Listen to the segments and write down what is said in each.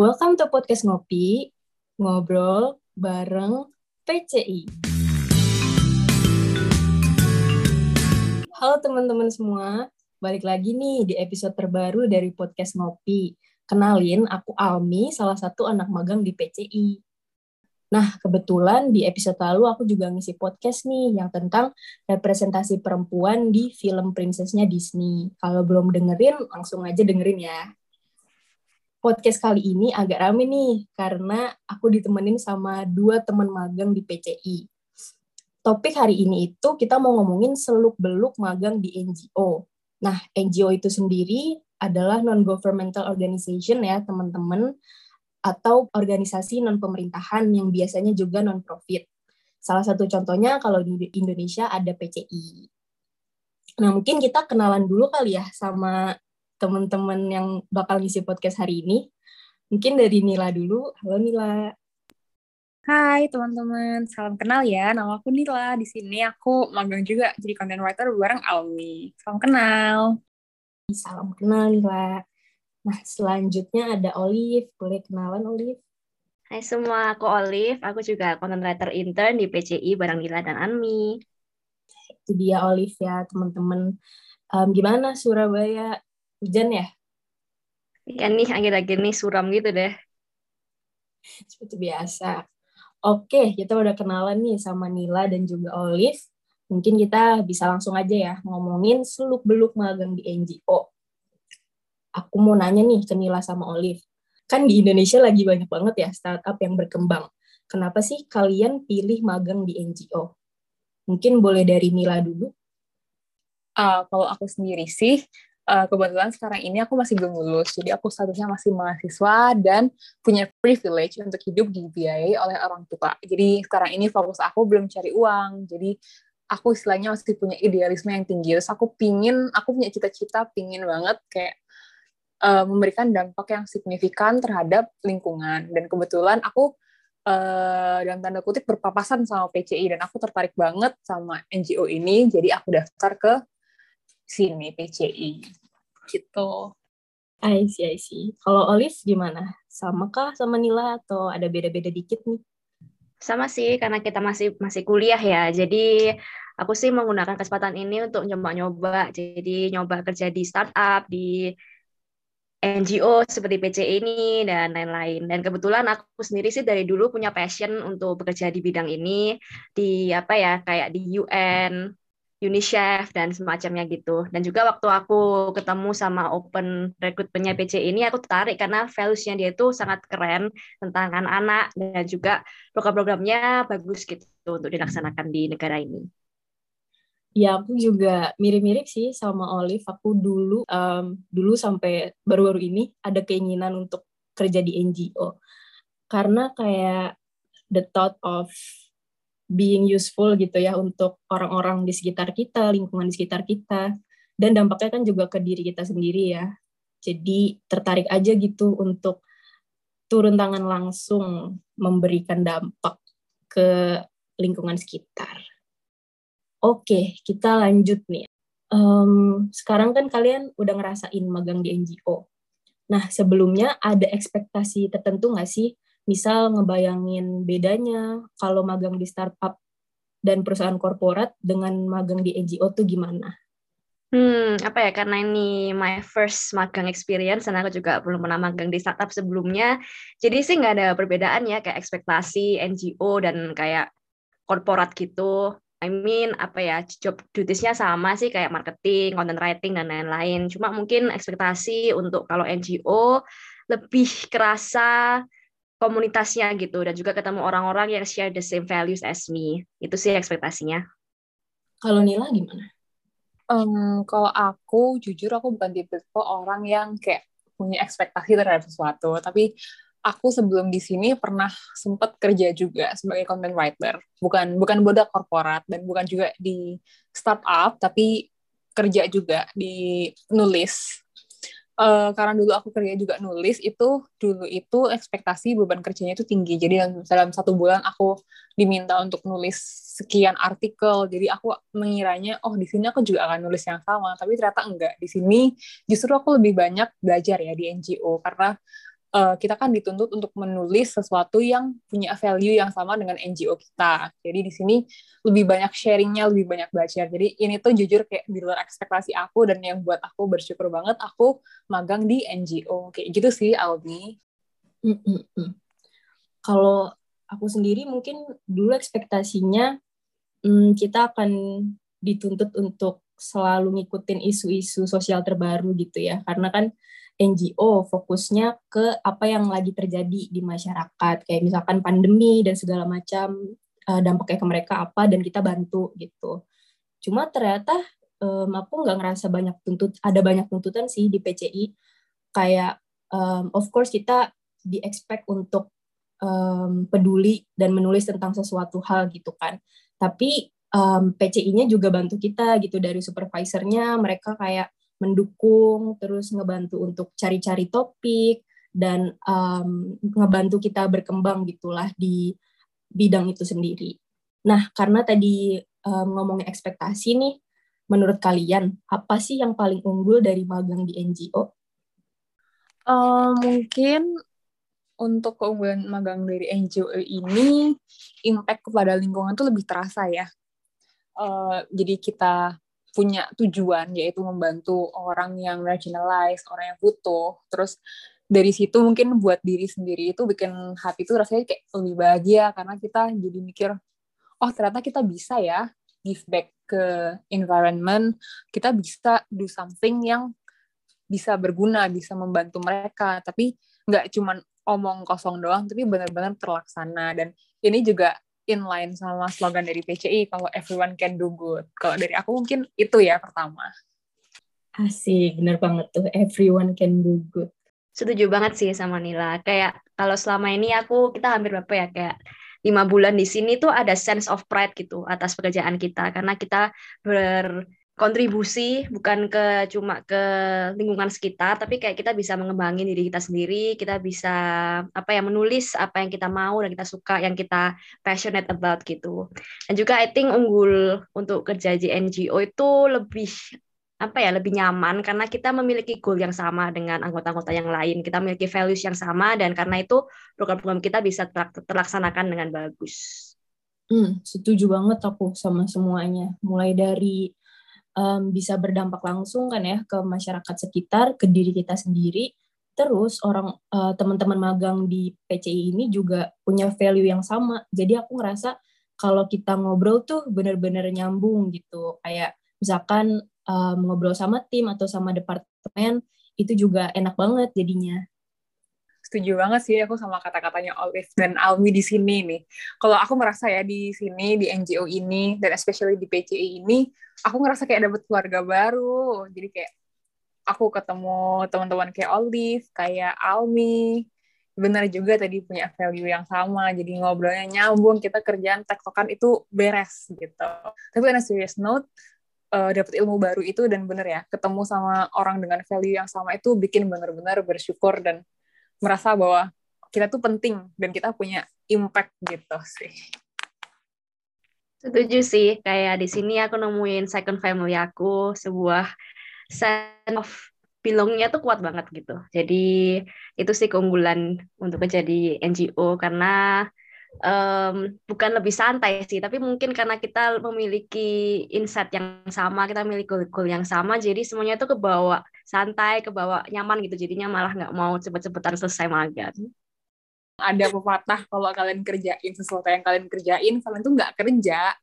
Welcome to podcast Ngopi, ngobrol bareng PCI. Halo teman-teman semua, balik lagi nih di episode terbaru dari podcast Ngopi. Kenalin, aku Almi, salah satu anak magang di PCI. Nah, kebetulan di episode lalu aku juga ngisi podcast nih yang tentang representasi perempuan di film princessnya Disney. Kalau belum dengerin, langsung aja dengerin ya podcast kali ini agak rame nih karena aku ditemenin sama dua teman magang di PCI. Topik hari ini itu kita mau ngomongin seluk-beluk magang di NGO. Nah, NGO itu sendiri adalah non-governmental organization ya, teman-teman, atau organisasi non-pemerintahan yang biasanya juga non-profit. Salah satu contohnya kalau di Indonesia ada PCI. Nah, mungkin kita kenalan dulu kali ya sama teman-teman yang bakal ngisi podcast hari ini. Mungkin dari Nila dulu. Halo Nila. Hai teman-teman, salam kenal ya. Nama aku Nila. Di sini aku magang juga jadi content writer bareng Almi. Salam kenal. Salam kenal Nila. Nah, selanjutnya ada Olive. Boleh kenalan Olive? Hai semua, aku Olive. Aku juga content writer intern di PCI bareng Nila dan Anmi. Itu dia Olive ya, teman-teman. Um, gimana Surabaya Hujan ya? Iya nih, akhir-akhir nih suram gitu deh. Seperti biasa. Oke, kita udah kenalan nih sama Nila dan juga Olive. Mungkin kita bisa langsung aja ya ngomongin seluk-beluk magang di NGO. Aku mau nanya nih ke Nila sama Olive. Kan di Indonesia lagi banyak banget ya startup yang berkembang. Kenapa sih kalian pilih magang di NGO? Mungkin boleh dari Nila dulu. Uh, kalau aku sendiri sih, uh, kebetulan sekarang ini aku masih belum lulus, jadi aku statusnya masih mahasiswa dan punya privilege untuk hidup dibiayai oleh orang tua. Jadi sekarang ini fokus aku belum cari uang, jadi aku istilahnya masih punya idealisme yang tinggi. Terus aku pingin, aku punya cita-cita pingin banget kayak uh, memberikan dampak yang signifikan terhadap lingkungan. Dan kebetulan aku uh, dalam tanda kutip berpapasan sama PCI dan aku tertarik banget sama NGO ini, jadi aku daftar ke sini PCI gitu. I see, I see. Kalau Olive gimana? Sama kah sama Nila atau ada beda-beda dikit nih? Sama sih, karena kita masih masih kuliah ya. Jadi aku sih menggunakan kesempatan ini untuk nyoba-nyoba. Jadi nyoba kerja di startup, di NGO seperti PC ini dan lain-lain. Dan kebetulan aku sendiri sih dari dulu punya passion untuk bekerja di bidang ini di apa ya kayak di UN, UniChef dan semacamnya gitu. Dan juga waktu aku ketemu sama open rekrutmennya PC ini, aku tertarik karena values-nya dia itu sangat keren tentang anak-anak dan juga program-programnya bagus gitu untuk dilaksanakan di negara ini. Ya, aku juga mirip-mirip sih sama Olive. Aku dulu, um, dulu sampai baru-baru ini ada keinginan untuk kerja di NGO. Karena kayak the thought of being useful gitu ya untuk orang-orang di sekitar kita, lingkungan di sekitar kita, dan dampaknya kan juga ke diri kita sendiri ya. Jadi tertarik aja gitu untuk turun tangan langsung memberikan dampak ke lingkungan sekitar. Oke, kita lanjut nih. Um, sekarang kan kalian udah ngerasain magang di NGO. Nah, sebelumnya ada ekspektasi tertentu nggak sih misal ngebayangin bedanya kalau magang di startup dan perusahaan korporat dengan magang di NGO tuh gimana? Hmm, apa ya, karena ini my first magang experience, dan aku juga belum pernah magang di startup sebelumnya, jadi sih nggak ada perbedaan ya, kayak ekspektasi NGO dan kayak korporat gitu. I mean, apa ya, job dutiesnya sama sih, kayak marketing, content writing, dan lain-lain. Cuma mungkin ekspektasi untuk kalau NGO lebih kerasa komunitasnya gitu dan juga ketemu orang-orang yang share the same values as me. Itu sih ekspektasinya. Kalau Nila gimana? Um, kalau aku jujur aku bukan tipe orang yang kayak punya ekspektasi terhadap sesuatu, tapi aku sebelum di sini pernah sempat kerja juga sebagai content writer. Bukan bukan bodak korporat dan bukan juga di startup, tapi kerja juga di nulis uh, karena dulu aku kerja juga nulis itu dulu itu ekspektasi beban kerjanya itu tinggi. Jadi dalam, satu bulan aku diminta untuk nulis sekian artikel. Jadi aku mengiranya oh di sini aku juga akan nulis yang sama tapi ternyata enggak. Di sini justru aku lebih banyak belajar ya di NGO karena uh, kita kan dituntut untuk menulis sesuatu yang punya value yang sama dengan NGO kita. Jadi di sini lebih banyak sharingnya, lebih banyak belajar. Jadi ini tuh jujur kayak di luar ekspektasi aku dan yang buat aku bersyukur banget aku magang di NGO. Kayak gitu sih, Aldi. Mm -mm. Kalau aku sendiri mungkin dulu ekspektasinya mm, kita akan dituntut untuk selalu ngikutin isu-isu sosial terbaru gitu ya. Karena kan NGO fokusnya ke apa yang lagi terjadi di masyarakat kayak misalkan pandemi dan segala macam uh, dampaknya ke mereka apa dan kita bantu gitu. Cuma ternyata um, aku nggak ngerasa banyak tuntut ada banyak tuntutan sih di PCI kayak um, of course kita di expect untuk um, peduli dan menulis tentang sesuatu hal gitu kan. Tapi um, PCI-nya juga bantu kita gitu dari supervisornya mereka kayak mendukung, terus ngebantu untuk cari-cari topik dan um, ngebantu kita berkembang gitulah di bidang itu sendiri. Nah, karena tadi um, ngomongin ekspektasi nih, menurut kalian apa sih yang paling unggul dari magang di NGO? Uh, mungkin untuk keunggulan magang dari NGO ini, impact kepada lingkungan tuh lebih terasa ya. Uh, jadi kita punya tujuan yaitu membantu orang yang marginalized, orang yang butuh. Terus dari situ mungkin buat diri sendiri itu bikin hati itu rasanya kayak lebih bahagia karena kita jadi mikir oh ternyata kita bisa ya give back ke environment, kita bisa do something yang bisa berguna, bisa membantu mereka, tapi nggak cuman omong kosong doang, tapi benar-benar terlaksana. Dan ini juga inline sama slogan dari PCI kalau everyone can do good. Kalau dari aku mungkin itu ya pertama. Asik, bener banget tuh everyone can do good. Setuju banget sih sama Nila. Kayak kalau selama ini aku kita hampir berapa ya kayak lima bulan di sini tuh ada sense of pride gitu atas pekerjaan kita karena kita ber kontribusi bukan ke cuma ke lingkungan sekitar tapi kayak kita bisa mengembangin diri kita sendiri kita bisa apa ya menulis apa yang kita mau dan kita suka yang kita passionate about gitu dan juga I think unggul untuk kerja di NGO itu lebih apa ya lebih nyaman karena kita memiliki goal yang sama dengan anggota-anggota yang lain kita memiliki values yang sama dan karena itu program-program kita bisa terlaksanakan dengan bagus. Hmm, setuju banget aku sama semuanya. Mulai dari um, bisa berdampak langsung kan ya ke masyarakat sekitar, ke diri kita sendiri. Terus orang uh, teman-teman magang di PCI ini juga punya value yang sama. Jadi aku ngerasa kalau kita ngobrol tuh bener-bener nyambung gitu. Kayak misalkan um, ngobrol sama tim atau sama departemen itu juga enak banget jadinya setuju banget sih aku sama kata-katanya Olive dan Almi di sini nih. Kalau aku merasa ya di sini di NGO ini dan especially di PCI ini, aku ngerasa kayak dapet keluarga baru. Jadi kayak aku ketemu teman-teman kayak Olive, kayak Almi, benar juga tadi punya value yang sama. Jadi ngobrolnya nyambung, kita kerjaan tektokan itu beres gitu. Tapi on serious note, uh, dapat ilmu baru itu dan bener ya ketemu sama orang dengan value yang sama itu bikin bener-bener bersyukur dan merasa bahwa kita tuh penting dan kita punya impact gitu sih. Setuju sih, kayak di sini aku nemuin second family aku, sebuah sense of belongnya tuh kuat banget gitu. Jadi itu sih keunggulan untuk menjadi NGO karena um, bukan lebih santai sih, tapi mungkin karena kita memiliki insight yang sama, kita memiliki goal, yang sama, jadi semuanya itu kebawa santai, kebawa nyaman gitu, jadinya malah nggak mau cepet-cepetan selesai magang. Ada pepatah kalau kalian kerjain sesuatu yang kalian kerjain, kalian tuh nggak kerja.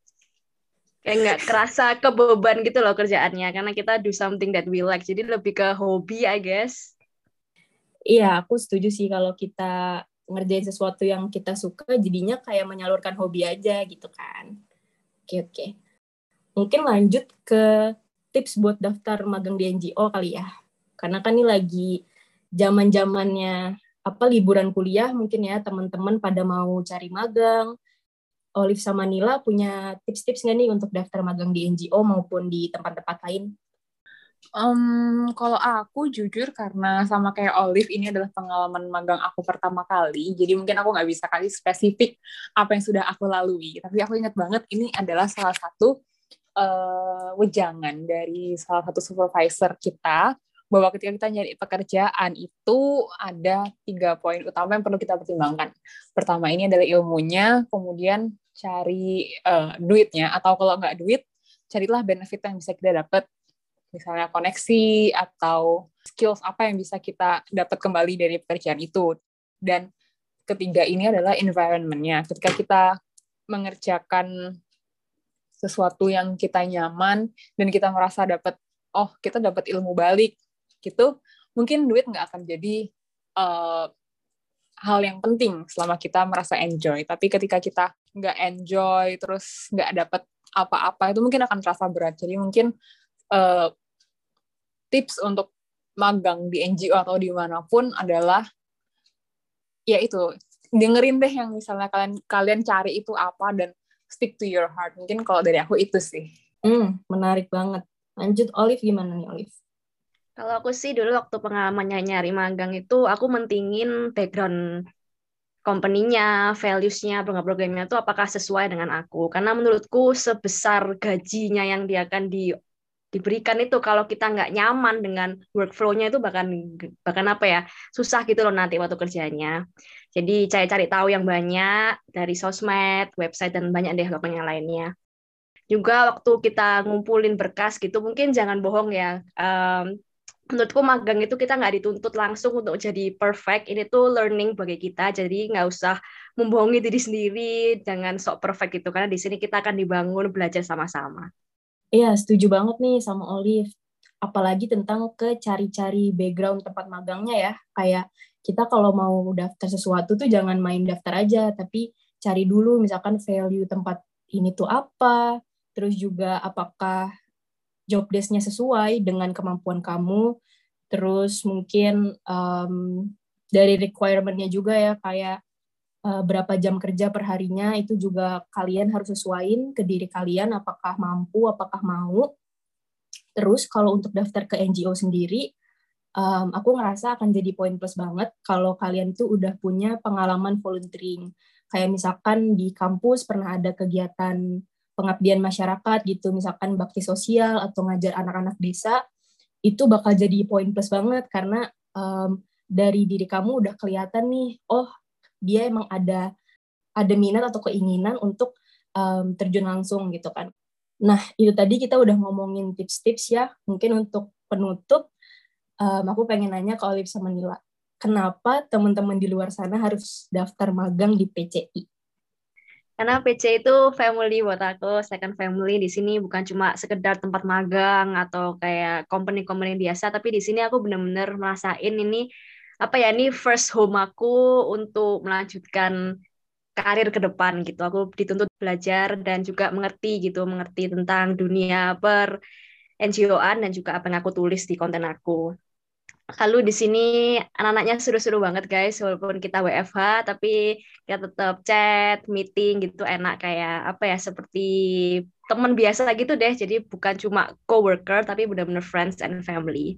Kayak nggak kerasa kebeban gitu loh kerjaannya, karena kita do something that we like, jadi lebih ke hobi, I guess. Iya, aku setuju sih kalau kita ngerjain sesuatu yang kita suka jadinya kayak menyalurkan hobi aja gitu kan. Oke oke. Mungkin lanjut ke tips buat daftar magang di NGO kali ya. Karena kan ini lagi zaman-zamannya apa liburan kuliah mungkin ya teman-teman pada mau cari magang. Olive sama Nila punya tips-tips nggak nih untuk daftar magang di NGO maupun di tempat-tempat lain? Um, kalau aku jujur karena sama kayak Olive ini adalah pengalaman magang aku pertama kali, jadi mungkin aku nggak bisa kasih spesifik apa yang sudah aku lalui. Tapi aku ingat banget ini adalah salah satu uh, wejangan dari salah satu supervisor kita bahwa ketika kita nyari pekerjaan itu ada tiga poin utama yang perlu kita pertimbangkan. Pertama ini adalah ilmunya, kemudian cari uh, duitnya, atau kalau nggak duit, carilah benefit yang bisa kita dapat, misalnya koneksi atau skills apa yang bisa kita dapat kembali dari pekerjaan itu. Dan ketiga ini adalah environment-nya. Ketika kita mengerjakan sesuatu yang kita nyaman dan kita merasa dapat oh kita dapat ilmu balik gitu mungkin duit nggak akan jadi uh, hal yang penting selama kita merasa enjoy. Tapi ketika kita nggak enjoy terus nggak dapat apa-apa itu mungkin akan terasa berat. Jadi mungkin uh, tips untuk magang di NGO atau di mana pun adalah ya itu dengerin deh yang misalnya kalian kalian cari itu apa dan stick to your heart. Mungkin kalau dari aku itu sih. Hmm menarik banget. Lanjut Olive gimana nih Olive? Kalau aku sih dulu waktu pengalamannya nyari magang itu aku mentingin background company-nya, values-nya, program-programnya itu apakah sesuai dengan aku. Karena menurutku sebesar gajinya yang dia akan di, diberikan itu kalau kita nggak nyaman dengan workflow-nya itu bahkan bahkan apa ya susah gitu loh nanti waktu kerjanya. Jadi cari-cari tahu yang banyak dari sosmed, website dan banyak deh pokoknya lainnya. Juga waktu kita ngumpulin berkas gitu mungkin jangan bohong ya. Um, menurutku magang itu kita nggak dituntut langsung untuk jadi perfect ini tuh learning bagi kita jadi nggak usah membohongi diri sendiri jangan sok perfect itu karena di sini kita akan dibangun belajar sama-sama iya setuju banget nih sama Olive apalagi tentang ke cari-cari background tempat magangnya ya kayak kita kalau mau daftar sesuatu tuh jangan main daftar aja tapi cari dulu misalkan value tempat ini tuh apa terus juga apakah job desk-nya sesuai dengan kemampuan kamu. Terus mungkin um, dari requirement-nya juga ya kayak berapa jam kerja per harinya itu juga kalian harus sesuaiin ke diri kalian apakah mampu, apakah mau. Terus kalau untuk daftar ke NGO sendiri, um, aku ngerasa akan jadi poin plus banget kalau kalian tuh udah punya pengalaman volunteering. Kayak misalkan di kampus pernah ada kegiatan pengabdian masyarakat gitu, misalkan bakti sosial atau ngajar anak-anak desa, itu bakal jadi poin plus banget karena um, dari diri kamu udah kelihatan nih, oh dia emang ada ada minat atau keinginan untuk um, terjun langsung gitu kan. Nah itu tadi kita udah ngomongin tips-tips ya, mungkin untuk penutup, um, aku pengen nanya ke Olive sama Nila, kenapa teman-teman di luar sana harus daftar magang di PCI? Karena PC itu family buat aku, second family di sini bukan cuma sekedar tempat magang atau kayak company-company biasa, tapi di sini aku benar-benar merasain ini apa ya ini first home aku untuk melanjutkan karir ke depan gitu. Aku dituntut belajar dan juga mengerti gitu, mengerti tentang dunia per NGO-an dan juga apa yang aku tulis di konten aku. Lalu di sini anak-anaknya seru-seru banget guys, walaupun kita WFH, tapi kita tetap chat, meeting gitu enak kayak apa ya seperti teman biasa gitu deh. Jadi bukan cuma coworker, tapi benar-benar friends and family.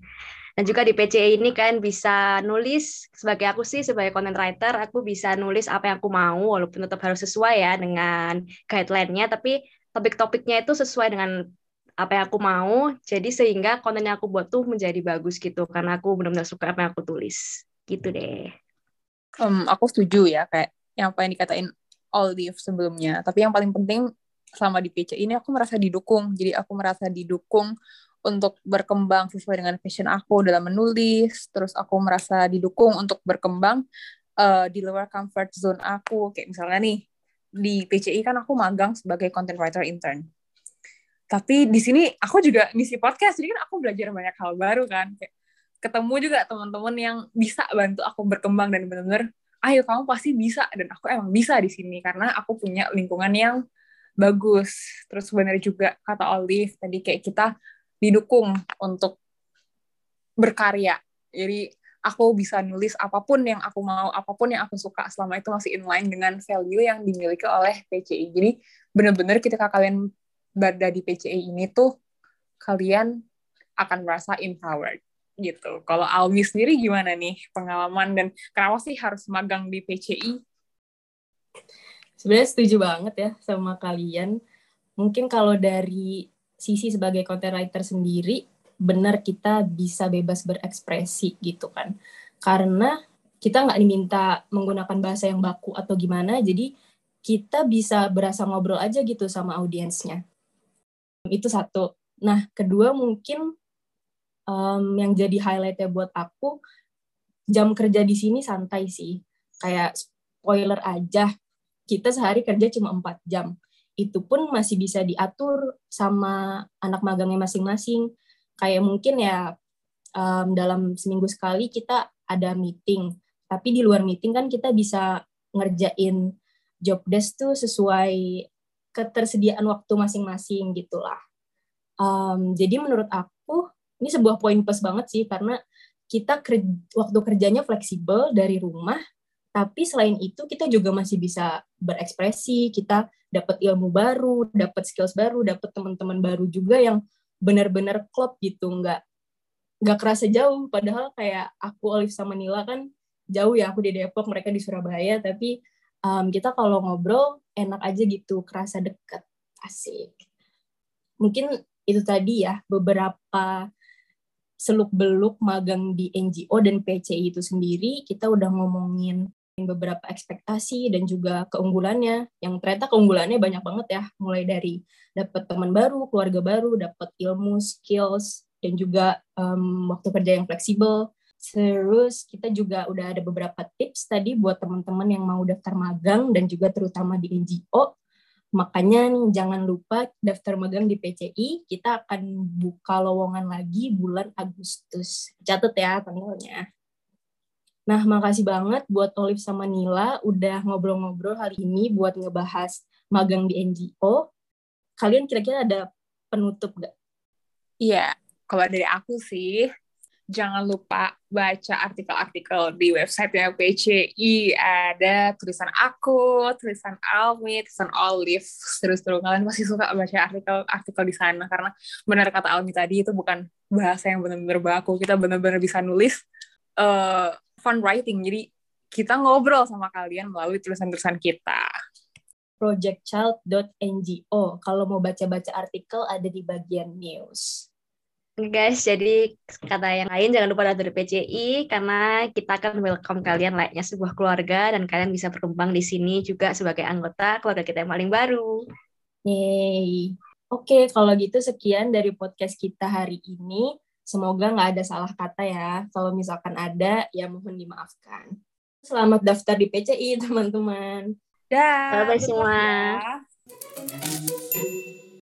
Dan juga di PCE ini kan bisa nulis sebagai aku sih sebagai content writer, aku bisa nulis apa yang aku mau walaupun tetap harus sesuai ya dengan guideline-nya, tapi topik-topiknya itu sesuai dengan apa yang aku mau jadi sehingga konten yang aku buat tuh menjadi bagus gitu karena aku benar-benar suka apa yang aku tulis. Gitu deh. Um, aku setuju ya kayak yang apa yang dikatain Olive sebelumnya. Tapi yang paling penting selama di PC ini aku merasa didukung. Jadi aku merasa didukung untuk berkembang sesuai dengan passion aku dalam menulis terus aku merasa didukung untuk berkembang uh, di luar comfort zone aku. Kayak misalnya nih di PCI kan aku magang sebagai content writer intern. Tapi di sini aku juga ngisi podcast jadi kan aku belajar banyak hal baru kan. Kayak ketemu juga teman-teman yang bisa bantu aku berkembang dan benar-benar ayo kamu pasti bisa. Dan aku emang bisa di sini karena aku punya lingkungan yang bagus. Terus sebenarnya juga kata Olive tadi kayak kita didukung untuk berkarya jadi aku bisa nulis apa pun yang aku mau apa pun yang aku suka selama itu masih inline dengan value yang dimiliki oleh PCI jadi benar-benar ketika kalian berada di PCI ini tuh kalian akan merasa empowered gitu. Kalau Almi sendiri gimana nih pengalaman dan kenapa sih harus magang di PCI? Sebenarnya setuju banget ya sama kalian. Mungkin kalau dari sisi sebagai content writer sendiri, benar kita bisa bebas berekspresi gitu kan. Karena kita nggak diminta menggunakan bahasa yang baku atau gimana, jadi kita bisa berasa ngobrol aja gitu sama audiensnya. Itu satu. Nah, kedua mungkin um, yang jadi highlightnya buat aku, jam kerja di sini santai sih. Kayak spoiler aja, kita sehari kerja cuma 4 jam. Itu pun masih bisa diatur sama anak magangnya masing-masing. Kayak mungkin ya um, dalam seminggu sekali kita ada meeting, tapi di luar meeting kan kita bisa ngerjain job desk tuh sesuai ketersediaan waktu masing-masing gitulah. Um, jadi menurut aku ini sebuah poin plus banget sih karena kita kerja, waktu kerjanya fleksibel dari rumah, tapi selain itu kita juga masih bisa berekspresi, kita dapat ilmu baru, dapat skills baru, dapat teman-teman baru juga yang benar-benar klop gitu, nggak nggak kerasa jauh. Padahal kayak aku Olive sama Nila kan jauh ya, aku di Depok, mereka di Surabaya, tapi um, kita kalau ngobrol enak aja gitu, kerasa deket, asik. Mungkin itu tadi ya beberapa seluk-beluk magang di NGO dan PCI itu sendiri, kita udah ngomongin beberapa ekspektasi dan juga keunggulannya yang ternyata keunggulannya banyak banget ya mulai dari dapat teman baru keluarga baru dapat ilmu skills dan juga um, waktu kerja yang fleksibel Terus kita juga udah ada beberapa tips tadi buat teman-teman yang mau daftar magang dan juga terutama di NGO. Makanya nih, jangan lupa daftar magang di PCI. Kita akan buka lowongan lagi bulan Agustus. Catat ya tanggalnya. Nah, makasih banget buat Olive sama Nila udah ngobrol-ngobrol hari ini buat ngebahas magang di NGO. Kalian kira-kira ada penutup gak? Iya, kalau dari aku sih, jangan lupa baca artikel-artikel di website-nya PCI. Ada tulisan aku, tulisan Almi, tulisan Olive. Terus-terus kalian pasti suka baca artikel-artikel di sana karena benar kata Almi tadi itu bukan bahasa yang benar-benar baku. Kita benar-benar bisa nulis uh, fun writing. Jadi kita ngobrol sama kalian melalui tulisan-tulisan kita. projectchild.ngo. Kalau mau baca-baca artikel ada di bagian news guys, jadi kata yang lain jangan lupa dari PCI karena kita akan welcome kalian layaknya sebuah keluarga dan kalian bisa berkembang di sini juga sebagai anggota keluarga kita yang paling baru. Yeay. Oke, kalau gitu sekian dari podcast kita hari ini. Semoga nggak ada salah kata ya. Kalau misalkan ada, ya mohon dimaafkan. Selamat daftar di PCI, teman-teman. Dah. Bye-bye semua. Ya.